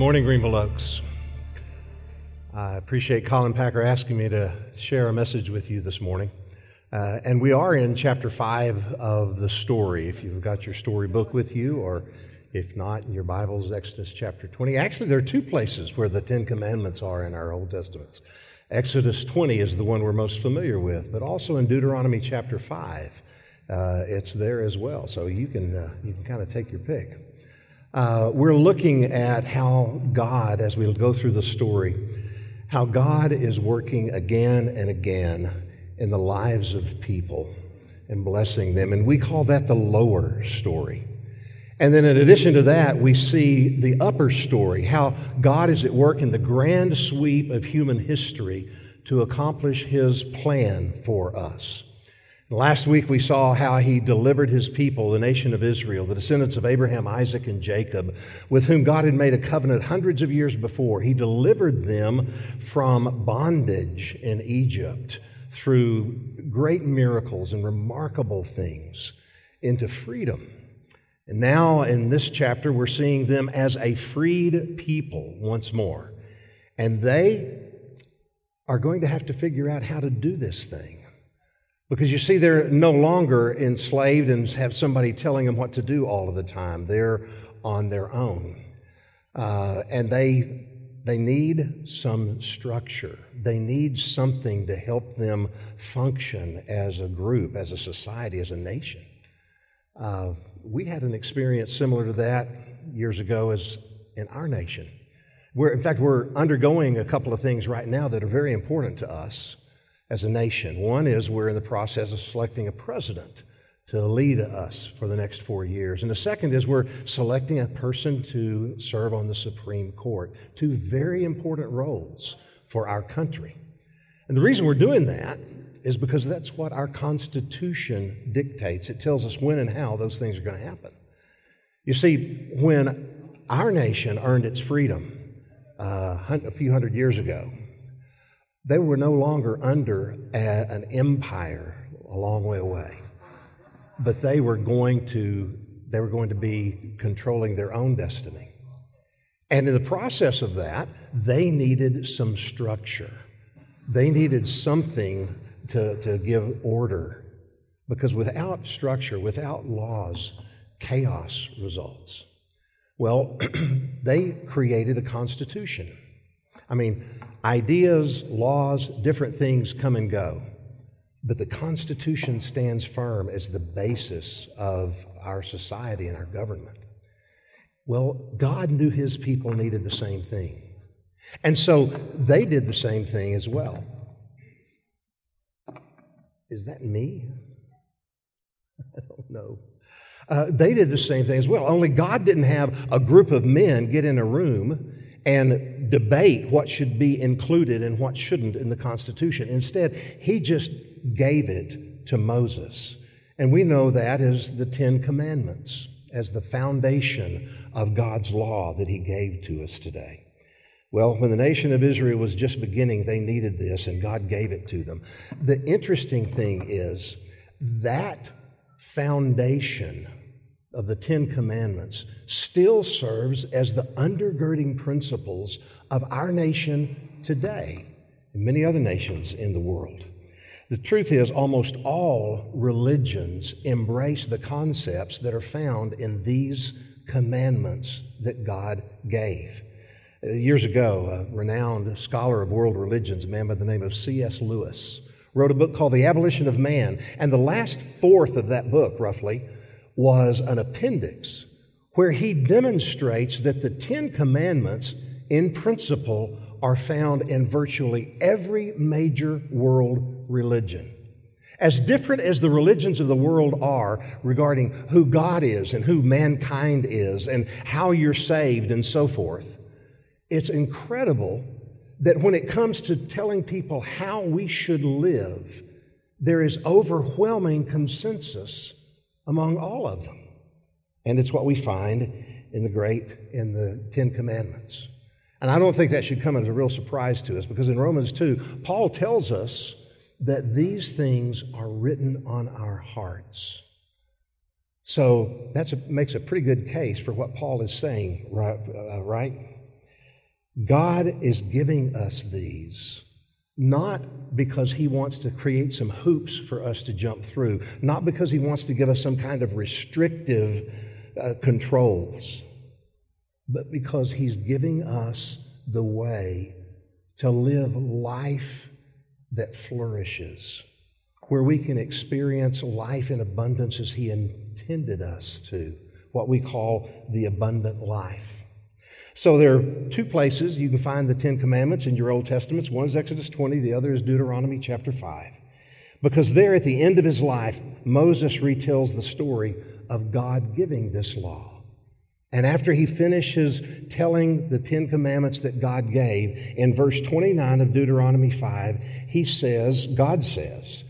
Morning, Greenville Oaks. I appreciate Colin Packer asking me to share a message with you this morning. Uh, and we are in chapter 5 of the story. If you've got your story book with you, or if not, in your Bibles, Exodus chapter 20. Actually, there are two places where the Ten Commandments are in our Old Testaments. Exodus 20 is the one we're most familiar with, but also in Deuteronomy chapter 5, uh, it's there as well. So you can, uh, you can kind of take your pick. Uh, we're looking at how God, as we go through the story, how God is working again and again in the lives of people and blessing them. And we call that the lower story. And then in addition to that, we see the upper story, how God is at work in the grand sweep of human history to accomplish his plan for us. Last week we saw how he delivered his people, the nation of Israel, the descendants of Abraham, Isaac, and Jacob, with whom God had made a covenant hundreds of years before. He delivered them from bondage in Egypt through great miracles and remarkable things into freedom. And now in this chapter, we're seeing them as a freed people once more. And they are going to have to figure out how to do this thing. Because you see, they're no longer enslaved and have somebody telling them what to do all of the time. They're on their own. Uh, and they, they need some structure. They need something to help them function as a group, as a society, as a nation. Uh, we had an experience similar to that years ago as in our nation. We're, in fact, we're undergoing a couple of things right now that are very important to us as a nation. One is we're in the process of selecting a president to lead us for the next four years. And the second is we're selecting a person to serve on the Supreme Court. Two very important roles for our country. And the reason we're doing that is because that's what our Constitution dictates. It tells us when and how those things are going to happen. You see, when our nation earned its freedom uh, a few hundred years ago, they were no longer under a, an empire a long way away, but they were going to they were going to be controlling their own destiny. And in the process of that, they needed some structure. They needed something to, to give order. Because without structure, without laws, chaos results. Well, they created a constitution. I mean, Ideas, laws, different things come and go. But the Constitution stands firm as the basis of our society and our government. Well, God knew his people needed the same thing. And so they did the same thing as well. Is that me? I don't know. Uh, they did the same thing as well, only God didn't have a group of men get in a room and debate what should be included and what shouldn't in the Constitution. Instead, he just gave it to Moses. And we know that as the Ten Commandments, as the foundation of God's law that he gave to us today. Well, when the nation of Israel was just beginning, they needed this, and God gave it to them. The interesting thing is that foundation of the Ten Commandments still serves as the undergirding principles of our nation today and many other nations in the world. The truth is, almost all religions embrace the concepts that are found in these commandments that God gave. Years ago, a renowned scholar of world religions, a man by the name of C.S. Lewis, wrote a book called The Abolition of Man. And the last fourth of that book, roughly, was an appendix where he demonstrates that the Ten Commandments, in principle, are found in virtually every major world religion. As different as the religions of the world are regarding who God is and who mankind is and how you're saved and so forth, it's incredible that when it comes to telling people how we should live, there is overwhelming consensus among all of them. And it's what we find in the great, in the Ten Commandments. And I don't think that should come as a real surprise to us because in Romans 2, Paul tells us that these things are written on our hearts. So that makes a pretty good case for what Paul is saying, right? Uh, right? God is giving us these not because he wants to create some hoops for us to jump through, not because he wants to give us some kind of restrictive uh, controls, but because he's giving us the way to live life that flourishes, where we can experience life in abundance as he intended us to, what we call the abundant life. So there are two places you can find the Ten Commandments in your Old Testaments. One is Exodus 20, the other is Deuteronomy chapter 5. Because there at the end of his life, Moses retells the story of God giving this law. And after he finishes telling the Ten Commandments that God gave, in verse 29 of Deuteronomy 5, he says, God says,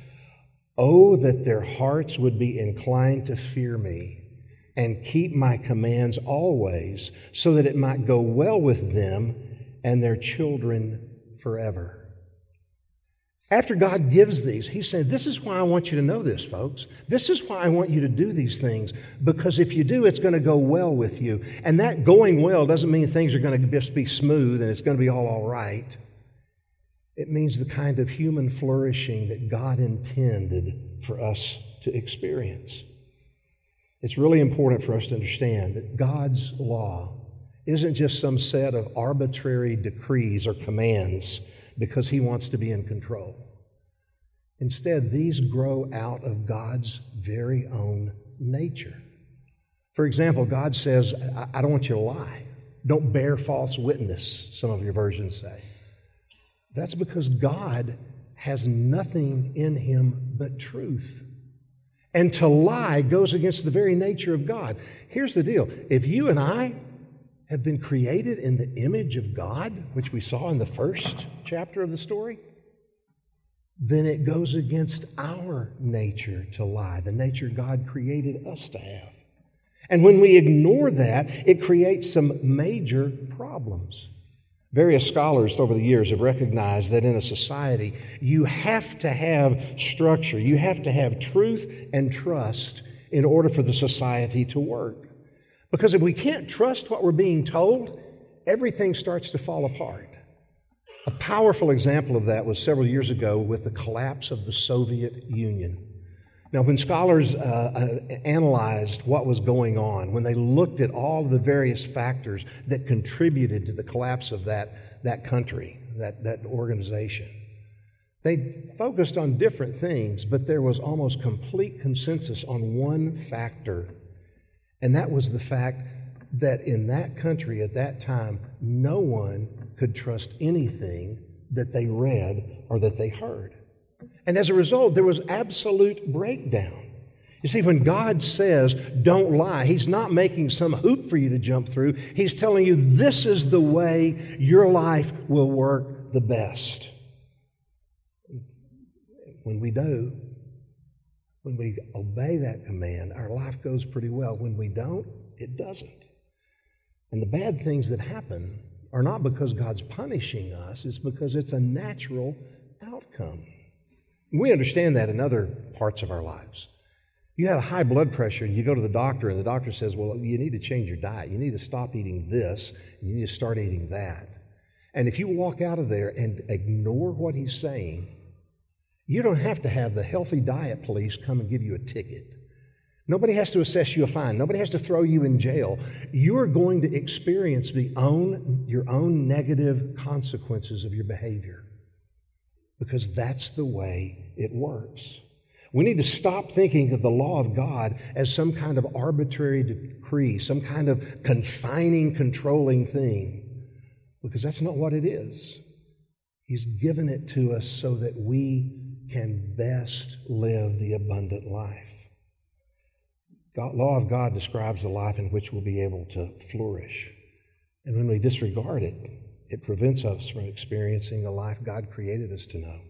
Oh, that their hearts would be inclined to fear me and keep my commands always, so that it might go well with them and their children forever. After God gives these, He said, This is why I want you to know this, folks. This is why I want you to do these things, because if you do, it's going to go well with you. And that going well doesn't mean things are going to just be smooth and it's going to be all all right. It means the kind of human flourishing that God intended for us to experience. It's really important for us to understand that God's law isn't just some set of arbitrary decrees or commands because He wants to be in control. Instead, these grow out of God's very own nature. For example, God says, I don't want you to lie. Don't bear false witness, some of your versions say. That's because God has nothing in him but truth. And to lie goes against the very nature of God. Here's the deal if you and I have been created in the image of God, which we saw in the first chapter of the story, then it goes against our nature to lie, the nature God created us to have. And when we ignore that, it creates some major problems. Various scholars over the years have recognized that in a society, you have to have structure, you have to have truth and trust in order for the society to work. Because if we can't trust what we're being told, everything starts to fall apart. A powerful example of that was several years ago with the collapse of the Soviet Union. Now, when scholars uh, uh, analyzed what was going on, when they looked at all the various factors that contributed to the collapse of that, that country, that, that organization, they focused on different things, but there was almost complete consensus on one factor, and that was the fact that in that country at that time, no one could trust anything that they read or that they heard. And as a result, there was absolute breakdown. You see, when God says, don't lie, He's not making some hoop for you to jump through. He's telling you this is the way your life will work the best. When we do, when we obey that command, our life goes pretty well. When we don't, it doesn't. And the bad things that happen are not because God's punishing us, it's because it's a natural outcome. We understand that in other parts of our lives. You have high blood pressure and you go to the doctor, and the doctor says, Well, you need to change your diet. You need to stop eating this, you need to start eating that. And if you walk out of there and ignore what he's saying, you don't have to have the healthy diet police come and give you a ticket. Nobody has to assess you a fine. Nobody has to throw you in jail. You're going to experience the own, your own negative consequences of your behavior because that's the way it works. We need to stop thinking of the law of God as some kind of arbitrary decree, some kind of confining, controlling thing, because that's not what it is. He's given it to us so that we can best live the abundant life. God, law of God describes the life in which we'll be able to flourish. And when we disregard it, it prevents us from experiencing the life God created us to know.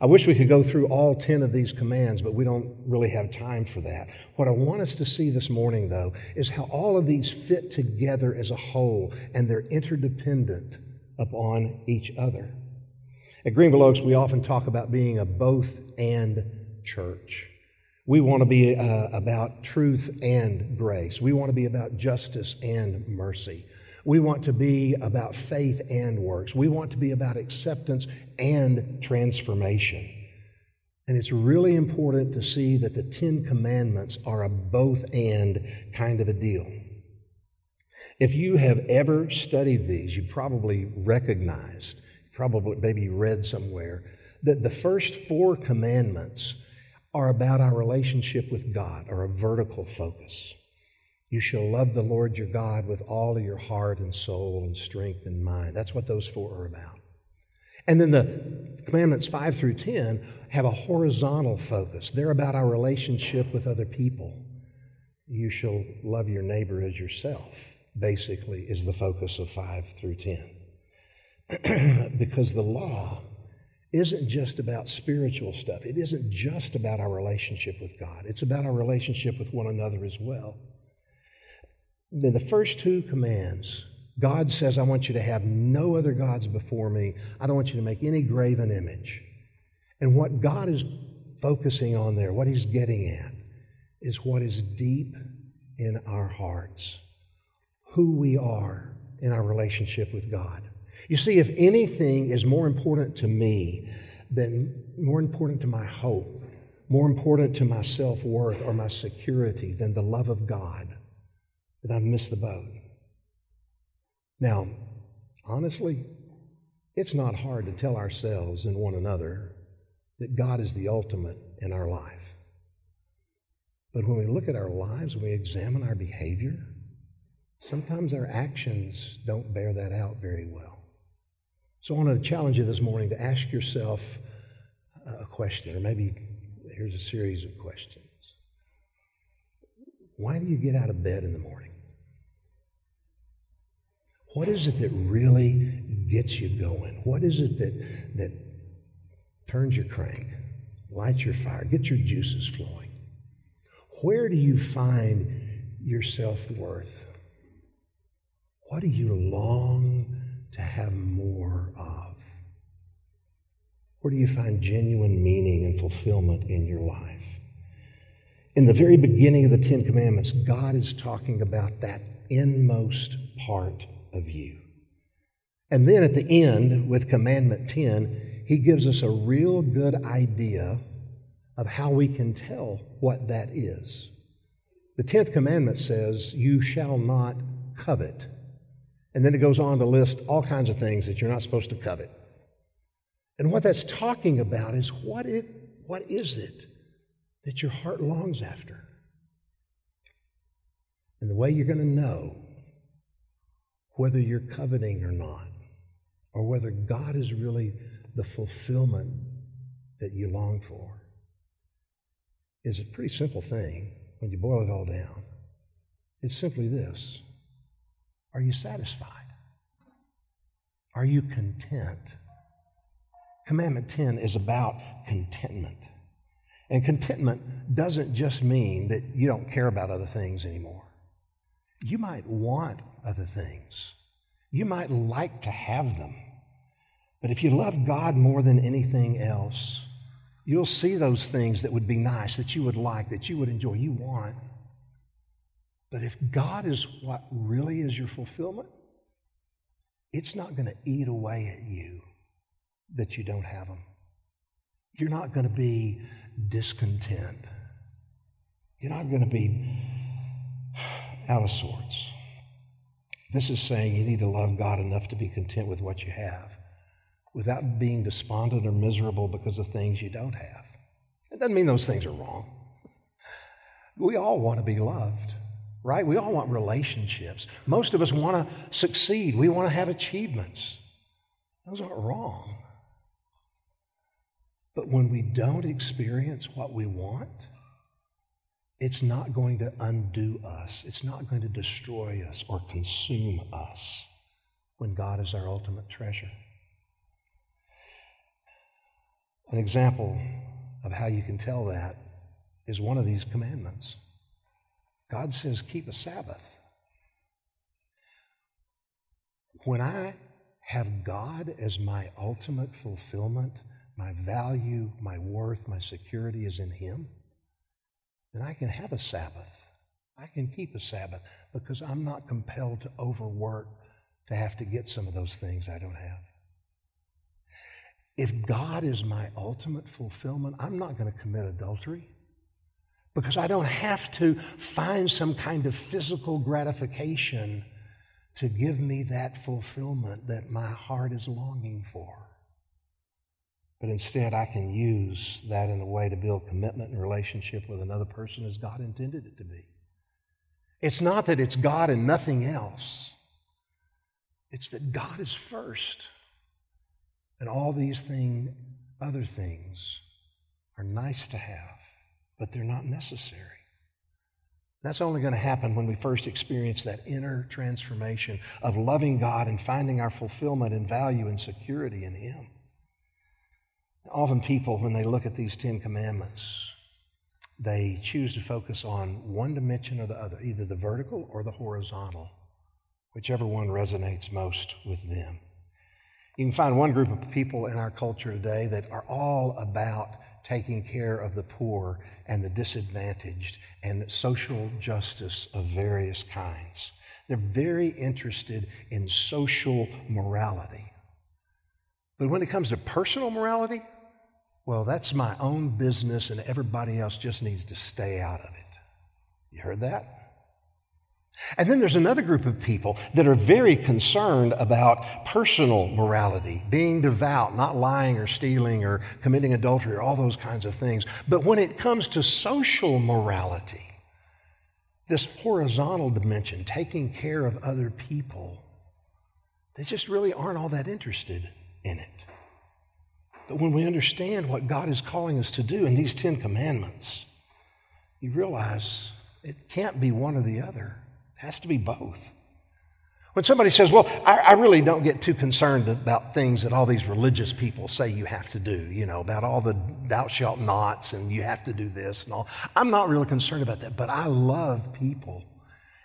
I wish we could go through all 10 of these commands, but we don't really have time for that. What I want us to see this morning, though, is how all of these fit together as a whole and they're interdependent upon each other. At Greenville Oaks, we often talk about being a both and church. We want to be uh, about truth and grace. We want to be about justice and mercy. We want to be about faith and works. We want to be about acceptance and transformation. And it's really important to see that the Ten Commandments are a both and kind of a deal. If you have ever studied these, you probably recognized, probably maybe read somewhere, that the first four commandments are about our relationship with God, or a vertical focus. You shall love the Lord your God with all of your heart and soul and strength and mind. That's what those four are about. And then the commandments 5 through 10 have a horizontal focus. They're about our relationship with other people. You shall love your neighbor as yourself, basically, is the focus of 5 through 10. because the law isn't just about spiritual stuff, it isn't just about our relationship with God, it's about our relationship with one another as well. Then the first two commands, God says, I want you to have no other gods before me. I don't want you to make any graven image. And what God is focusing on there, what he's getting at, is what is deep in our hearts, who we are in our relationship with God. You see, if anything is more important to me than more important to my hope, more important to my self worth or my security than the love of God, that I've missed the boat. Now, honestly, it's not hard to tell ourselves and one another that God is the ultimate in our life. But when we look at our lives, when we examine our behavior, sometimes our actions don't bear that out very well. So I want to challenge you this morning to ask yourself a question, or maybe here's a series of questions. Why do you get out of bed in the morning? What is it that really gets you going? What is it that, that turns your crank, lights your fire, gets your juices flowing? Where do you find your self worth? What do you long to have more of? Where do you find genuine meaning and fulfillment in your life? In the very beginning of the Ten Commandments, God is talking about that inmost part of you. And then at the end, with Commandment 10, he gives us a real good idea of how we can tell what that is. The 10th commandment says, You shall not covet. And then it goes on to list all kinds of things that you're not supposed to covet. And what that's talking about is what, it, what is it that your heart longs after? And the way you're going to know whether you're coveting or not, or whether God is really the fulfillment that you long for, is a pretty simple thing when you boil it all down. It's simply this Are you satisfied? Are you content? Commandment 10 is about contentment. And contentment doesn't just mean that you don't care about other things anymore. You might want other things. You might like to have them. But if you love God more than anything else, You'll see those things that would be nice, that you would like, that you would enjoy, you want. But if God is what really is your fulfillment, it's not going to eat away at you that you don't have them. You're not going to be discontent. You're not going to be out of sorts. This is saying you need to love God enough to be content with what you have without being despondent or miserable because of things you don't have. It doesn't mean those things are wrong. We all want to be loved, right? We all want relationships. Most of us want to succeed, we want to have achievements. Those aren't wrong. But when we don't experience what we want, it's not going to undo us. It's not going to destroy us or consume us when God is our ultimate treasure. An example of how you can tell that is one of these commandments. God says, keep a Sabbath. When I have God as my ultimate fulfillment, my value, my worth, my security is in Him, then I can have a Sabbath. I can keep a Sabbath because I'm not compelled to overwork to have to get some of those things I don't have. If God is my ultimate fulfillment, I'm not going to commit adultery because I don't have to find some kind of physical gratification to give me that fulfillment that my heart is longing for. But instead, I can use that in a way to build commitment and relationship with another person as God intended it to be. It's not that it's God and nothing else, it's that God is first. And all these thing, other things are nice to have, but they're not necessary. That's only going to happen when we first experience that inner transformation of loving God and finding our fulfillment and value and security in Him. Often, people, when they look at these Ten Commandments, they choose to focus on one dimension or the other, either the vertical or the horizontal, whichever one resonates most with them. You can find one group of people in our culture today that are all about taking care of the poor and the disadvantaged and social justice of various kinds. They're very interested in social morality. But when it comes to personal morality, well, that's my own business and everybody else just needs to stay out of it. You heard that? And then there's another group of people that are very concerned about personal morality, being devout, not lying or stealing or committing adultery or all those kinds of things. But when it comes to social morality, this horizontal dimension, taking care of other people, they just really aren't all that interested in it. But when we understand what God is calling us to do in these Ten Commandments, you realize it can't be one or the other. It has to be both. When somebody says, Well, I, I, really don't get too concerned about things that all these religious people say you have to do, you know, about all the thou shalt nots and you have to do this and all. I'm not really concerned about that, but I love people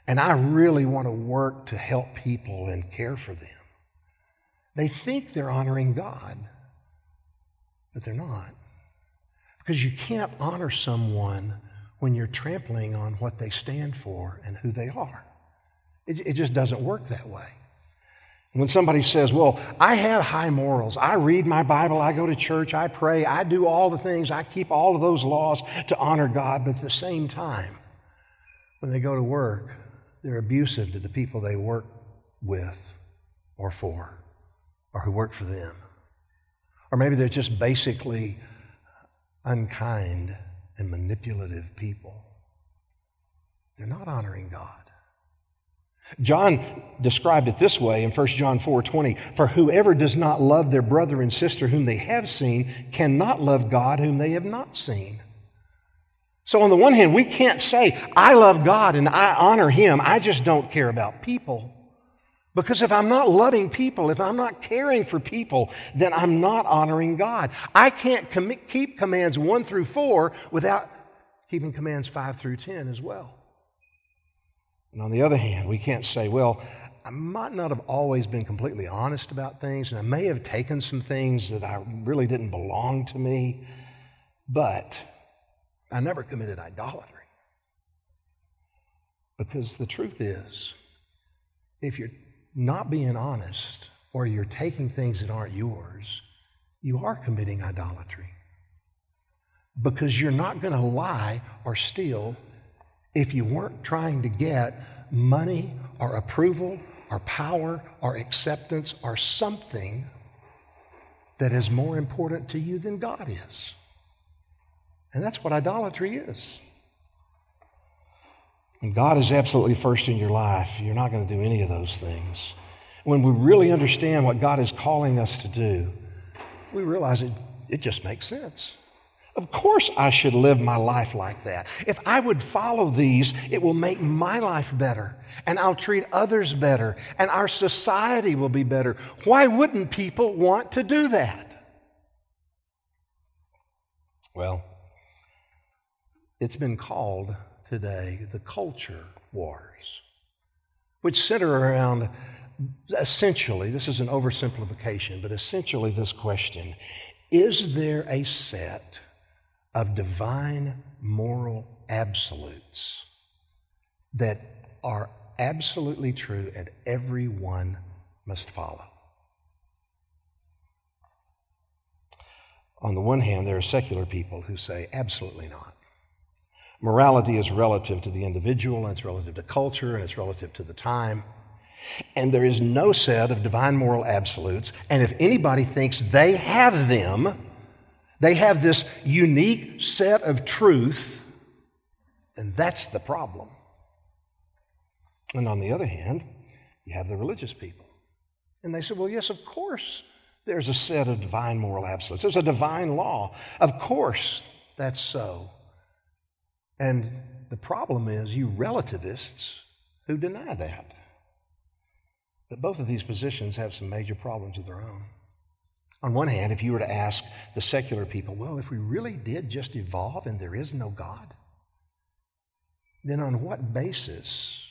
and I really want to work to help people and care for them. They think they're honoring God, but they're not. Because you can't honor someone when you're trampling on what they stand for and who they are. It, it just doesn't work that way. When somebody says, Well, I have high morals, I read my Bible, I go to church, I pray, I do all the things, I keep all of those laws to honor God, but at the same time, when they go to work, they're abusive to the people they work with or for or who work for them. Or maybe they're just basically unkind and manipulative people. They're not honoring God. John described it this way in 1 John 4:20, "For whoever does not love their brother and sister whom they have seen cannot love God whom they have not seen." So on the one hand, we can't say, "I love God and I honor him. I just don't care about people." Because if I'm not loving people, if I'm not caring for people, then I'm not honoring God. I can't com- keep commands one through four without keeping commands five through 10 as well. And on the other hand, we can't say, well, I might not have always been completely honest about things, and I may have taken some things that I really didn't belong to me. But I never committed idolatry. Because the truth is, if you're not being honest or you're taking things that aren't yours, you are committing idolatry. Because you're not going to lie or steal if you weren't trying to get money or approval or power or acceptance or something that is more important to you than God is. And that's what idolatry is. When God is absolutely first in your life, you're not going to do any of those things. When we really understand what God is calling us to do, we realize it, it just makes sense. Of course, I should live my life like that. If I would follow these, it will make my life better, and I'll treat others better, and our society will be better. Why wouldn't people want to do that? Well, it's been called today the culture wars, which center around essentially, this is an oversimplification, but essentially this question Is there a set of divine moral absolutes that are absolutely true and everyone must follow? On the one hand, there are secular people who say absolutely not. Morality is relative to the individual, and it's relative to culture, and it's relative to the time. And there is no set of divine moral absolutes. And if anybody thinks they have them, they have this unique set of truth, and that's the problem. And on the other hand, you have the religious people. And they say, well, yes, of course, there's a set of divine moral absolutes. There's a divine law. Of course, that's so. And the problem is you relativists who deny that. But both of these positions have some major problems of their own. On one hand, if you were to ask the secular people, well, if we really did just evolve and there is no God, then on what basis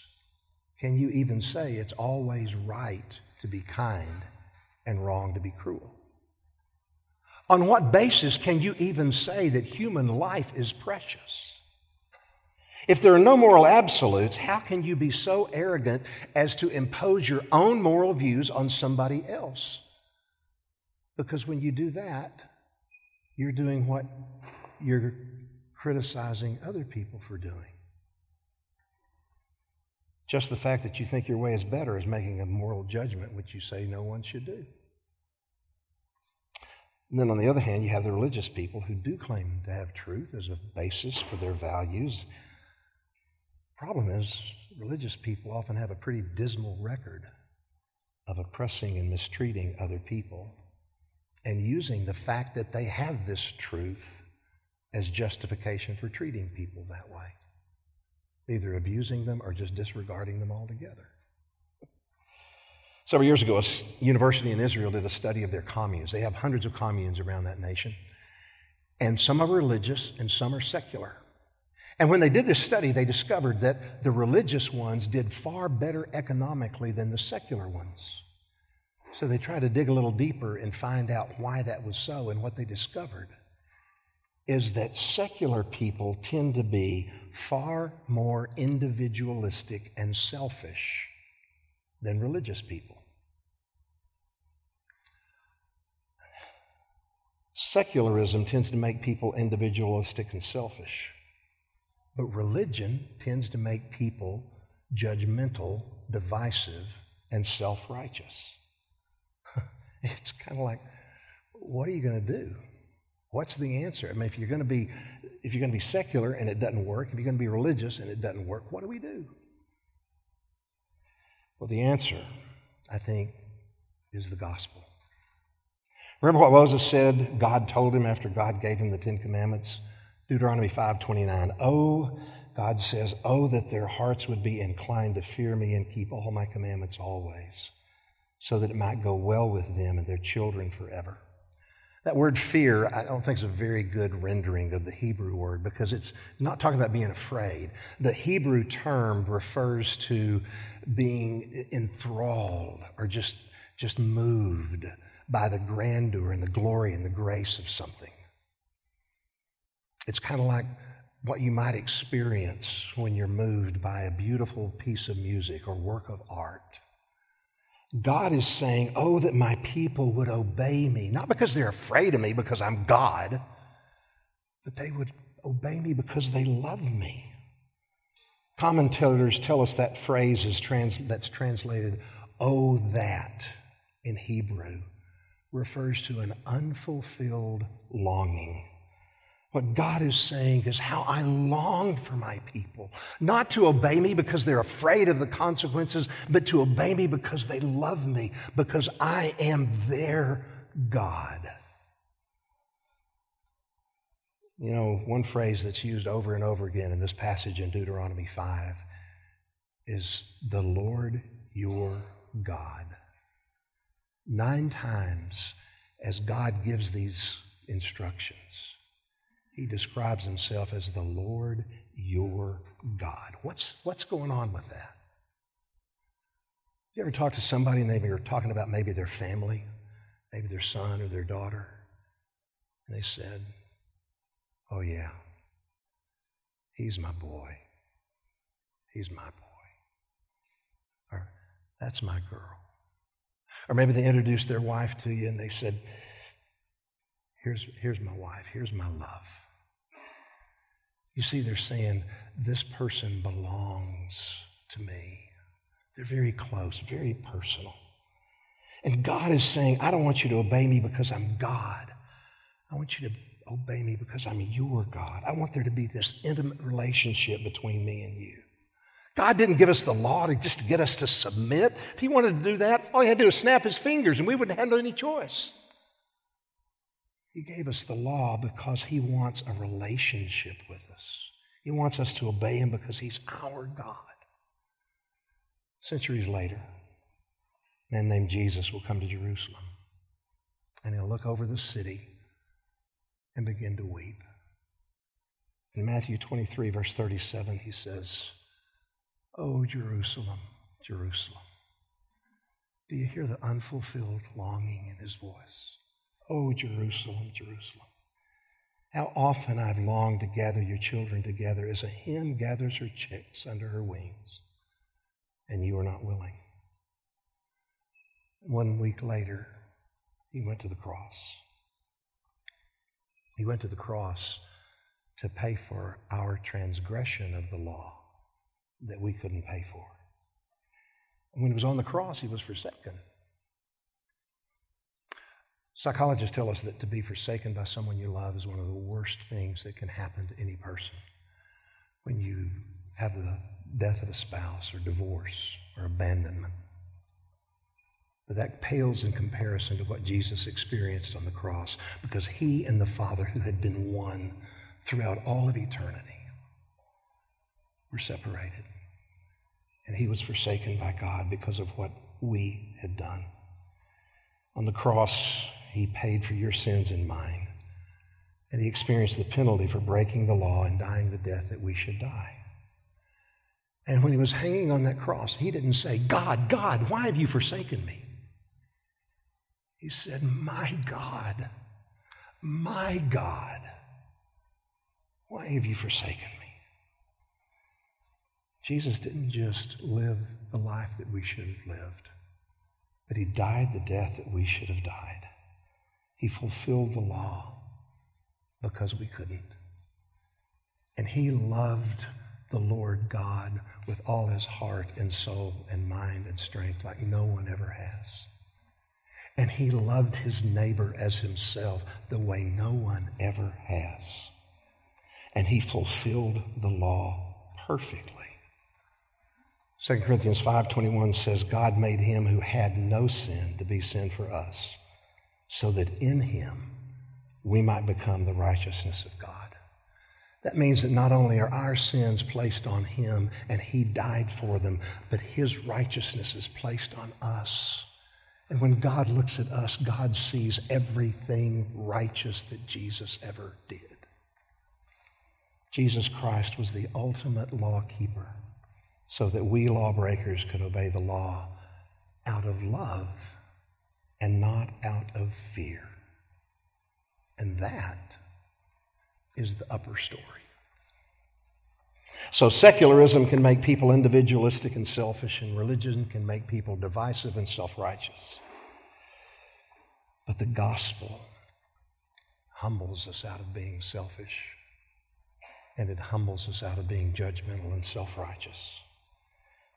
can you even say it's always right to be kind and wrong to be cruel? On what basis can you even say that human life is precious? If there are no moral absolutes, how can you be so arrogant as to impose your own moral views on somebody else? Because when you do that, you're doing what you're criticizing other people for doing. Just the fact that you think your way is better is making a moral judgment, which you say no one should do. And then on the other hand, you have the religious people who do claim to have truth as a basis for their values The problem is, religious people often have a pretty dismal record of oppressing and mistreating other people and using the fact that they have this truth as justification for treating people that way, either abusing them or just disregarding them altogether. Several years ago, a university in Israel did a study of their communes. They have hundreds of communes around that nation, and some are religious and some are secular. And when they did this study, they discovered that the religious ones did far better economically than the secular ones. So they tried to dig a little deeper and find out why that was so. And what they discovered is that secular people tend to be far more individualistic and selfish than religious people. Secularism tends to make people individualistic and selfish. But religion tends to make people judgmental, divisive, and self righteous. it's kind of like, what are you going to do? What's the answer? I mean, if you're going to be if you're going to be secular and it doesn't work, if you're going to be religious and it doesn't work, what do we do? Well, the answer, I think, is the gospel. Remember what Moses said God told him after God gave him the Ten Commandments? Deuteronomy 5:29. Oh, God says, "Oh that their hearts would be inclined to fear me and keep all my commandments always, so that it might go well with them and their children forever." That word fear, I don't think is a very good rendering of the Hebrew word because it's not talking about being afraid. The Hebrew term refers to being enthralled or just, just moved by the grandeur and the glory and the grace of something. It's kind of like what you might experience when you're moved by a beautiful piece of music or work of art. God is saying, Oh, that my people would obey me, not because they're afraid of me, because I'm God, but they would obey me because they love me. Commentators tell us that phrase is trans, that's translated, oh, that in Hebrew refers to an unfulfilled longing. What God is saying is how I long for my people, not to obey me because they're afraid of the consequences, but to obey me because they love me, because I am their God. You know, one phrase that's used over and over again in this passage in Deuteronomy 5 is the Lord your God. Nine times as God gives these instructions, he describes himself as the Lord your God. What's, what's going on with that? You ever talk to somebody and they were talking about maybe their family, maybe their son or their daughter, and they said, Oh, yeah. He's my boy. He's my boy. Or that's my girl. Or maybe they introduced their wife to you and they said, Here's, here's my wife. Here's my love. You see, they're saying, This person belongs to me. They're very close, very personal. And God is saying, I don't want you to obey me because I'm God. I want you to obey me because I'm your God. I want there to be this intimate relationship between me and you. God didn't give us the law to just to get us to submit. If He wanted to do that, all He had to do was snap His fingers and we wouldn't have any choice. He gave us the law because He wants a relationship with us. He wants us to obey Him because He's our God. Centuries later, a man named Jesus will come to Jerusalem and he'll look over the city and begin to weep. In Matthew 23, verse 37, he says, Oh, Jerusalem, Jerusalem. Do you hear the unfulfilled longing in his voice? Oh, Jerusalem, Jerusalem. How often I've longed to gather your children together as a hen gathers her chicks under her wings, and you are not willing. One week later, he went to the cross. He went to the cross to pay for our transgression of the law that we couldn't pay for. When he was on the cross, he was forsaken. Psychologists tell us that to be forsaken by someone you love is one of the worst things that can happen to any person. When you have the death of a spouse or divorce or abandonment, but that pales in comparison to what Jesus experienced on the cross because he and the Father, who had been one throughout all of eternity, were separated. And he was forsaken by God because of what we had done. On the cross, he paid for your sins and mine. And he experienced the penalty for breaking the law and dying the death that we should die. And when he was hanging on that cross, he didn't say, God, God, why have you forsaken me? He said, My God, my God, why have you forsaken me? Jesus didn't just live the life that we should have lived, but he died the death that we should have died. He fulfilled the law because we couldn't. And he loved the Lord God with all his heart and soul and mind and strength like no one ever has. And he loved his neighbor as himself the way no one ever has. And he fulfilled the law perfectly. 2 Corinthians 5:21 says God made him who had no sin to be sin for us so that in him we might become the righteousness of God. That means that not only are our sins placed on him and he died for them, but his righteousness is placed on us. And when God looks at us, God sees everything righteous that Jesus ever did. Jesus Christ was the ultimate law keeper so that we lawbreakers could obey the law out of love and not out fear. And that, is the upper story. So, secularism can make people individualistic and selfish, and religion can make people divisive and self righteous. But the gospel humbles us out of being selfish, and it humbles us out of being judgmental and self righteous.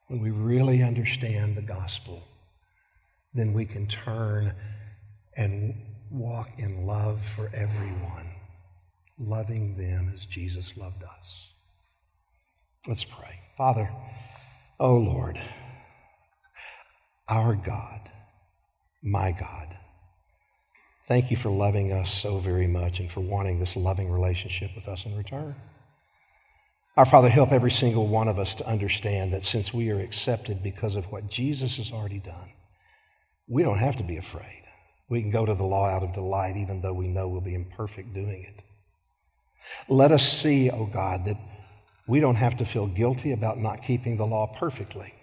When we really understand the gospel, then we can turn and walk in love for everyone, loving them as Jesus loved us. Let's pray. Father, oh Lord, our God, my God, thank you for loving us so very much and for wanting this loving relationship with us in return. Our Father, help every single one of us to understand that since we are accepted because of what Jesus has already done, we don't have to be afraid. We can go to the law out of delight, even though we know we'll be imperfect doing it. Let us see, O oh God, that we don't have to feel guilty about not keeping the law perfectly,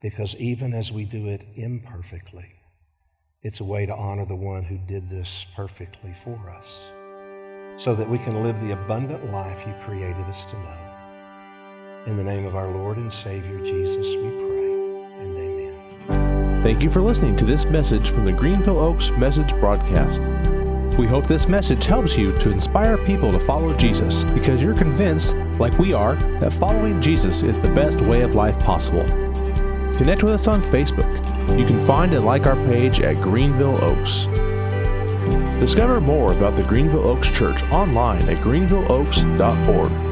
because even as we do it imperfectly, it's a way to honor the one who did this perfectly for us, so that we can live the abundant life you created us to know. In the name of our Lord and Savior Jesus, we pray. Thank you for listening to this message from the Greenville Oaks Message Broadcast. We hope this message helps you to inspire people to follow Jesus because you're convinced, like we are, that following Jesus is the best way of life possible. Connect with us on Facebook. You can find and like our page at Greenville Oaks. Discover more about the Greenville Oaks Church online at greenvilleoaks.org.